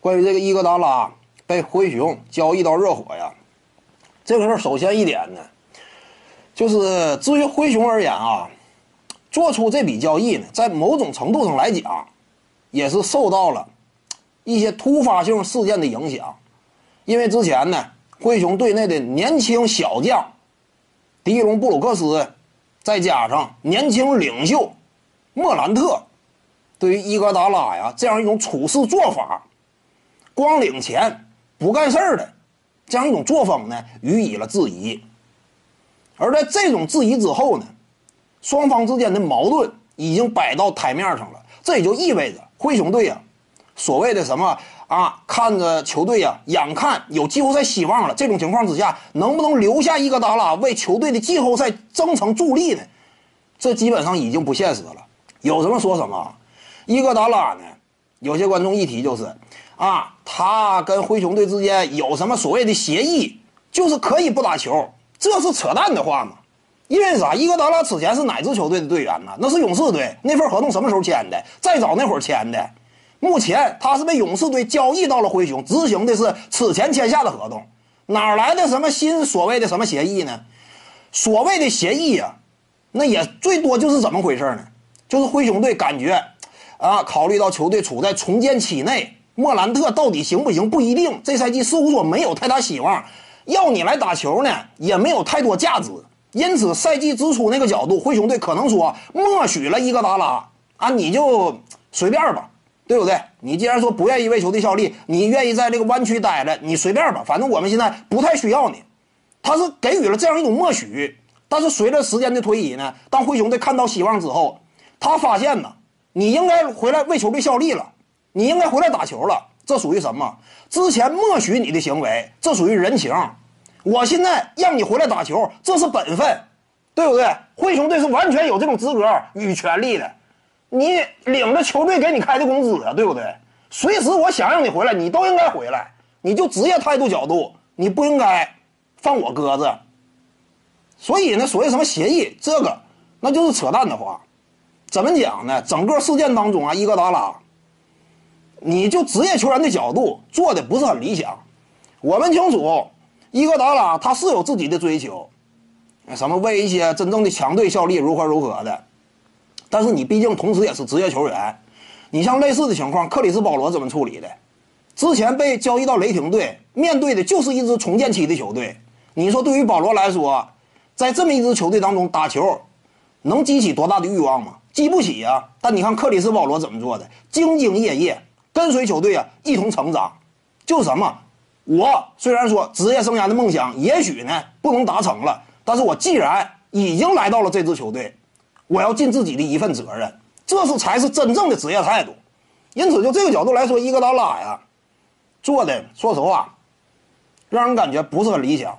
关于这个伊戈达拉被灰熊交易到热火呀，这个事儿首先一点呢，就是至于灰熊而言啊，做出这笔交易呢，在某种程度上来讲，也是受到了一些突发性事件的影响，因为之前呢，灰熊队内的年轻小将迪隆布鲁克斯，再加上年轻领袖莫兰特。对于伊戈达拉呀这样一种处事做法，光领钱不干事儿的这样一种作风呢，予以了质疑。而在这种质疑之后呢，双方之间的矛盾已经摆到台面上了。这也就意味着灰熊队呀，所谓的什么啊，看着球队呀，眼看有季后赛希望了，这种情况之下，能不能留下伊戈达拉为球队的季后赛征程助力呢？这基本上已经不现实了。有什么说什么。伊戈达拉呢？有些观众一提就是，啊，他跟灰熊队之间有什么所谓的协议，就是可以不打球，这是扯淡的话吗？因为啥？伊戈达拉此前是哪支球队的队员呢？那是勇士队。那份合同什么时候签的？再早那会儿签的。目前他是被勇士队交易到了灰熊，执行的是此前签下的合同。哪来的什么新所谓的什么协议呢？所谓的协议呀，那也最多就是怎么回事呢？就是灰熊队感觉。啊，考虑到球队处在重建期内，莫兰特到底行不行不一定。这赛季似乎说没有太大希望，要你来打球呢，也没有太多价值。因此，赛季之初那个角度，灰熊队可能说默许了伊戈达拉啊，你就随便吧，对不对？你既然说不愿意为球队效力，你愿意在这个湾区待着，你随便吧，反正我们现在不太需要你。他是给予了这样一种默许。但是随着时间的推移呢，当灰熊队看到希望之后，他发现呢。你应该回来为球队效力了，你应该回来打球了。这属于什么？之前默许你的行为，这属于人情。我现在让你回来打球，这是本分，对不对？灰熊队是完全有这种资格与权利的。你领着球队给你开的工资啊，对不对？随时我想让你回来，你都应该回来。你就职业态度角度，你不应该放我鸽子。所以呢，所谓什么协议，这个那就是扯淡的话。怎么讲呢？整个事件当中啊，伊戈达拉，你就职业球员的角度做的不是很理想。我们清楚，伊戈达拉他是有自己的追求，什么为一些真正的强队效力如何如何的。但是你毕竟同时也是职业球员，你像类似的情况，克里斯保罗怎么处理的？之前被交易到雷霆队，面对的就是一支重建期的球队。你说对于保罗来说，在这么一支球队当中打球，能激起多大的欲望吗？激不起呀，但你看克里斯保罗怎么做的，兢兢业业，跟随球队啊一同成长。就什么，我虽然说职业生涯的梦想也许呢不能达成了，但是我既然已经来到了这支球队，我要尽自己的一份责任，这是才是真正的职业态度。因此，就这个角度来说，伊戈达拉呀做的，说实话，让人感觉不是很理想。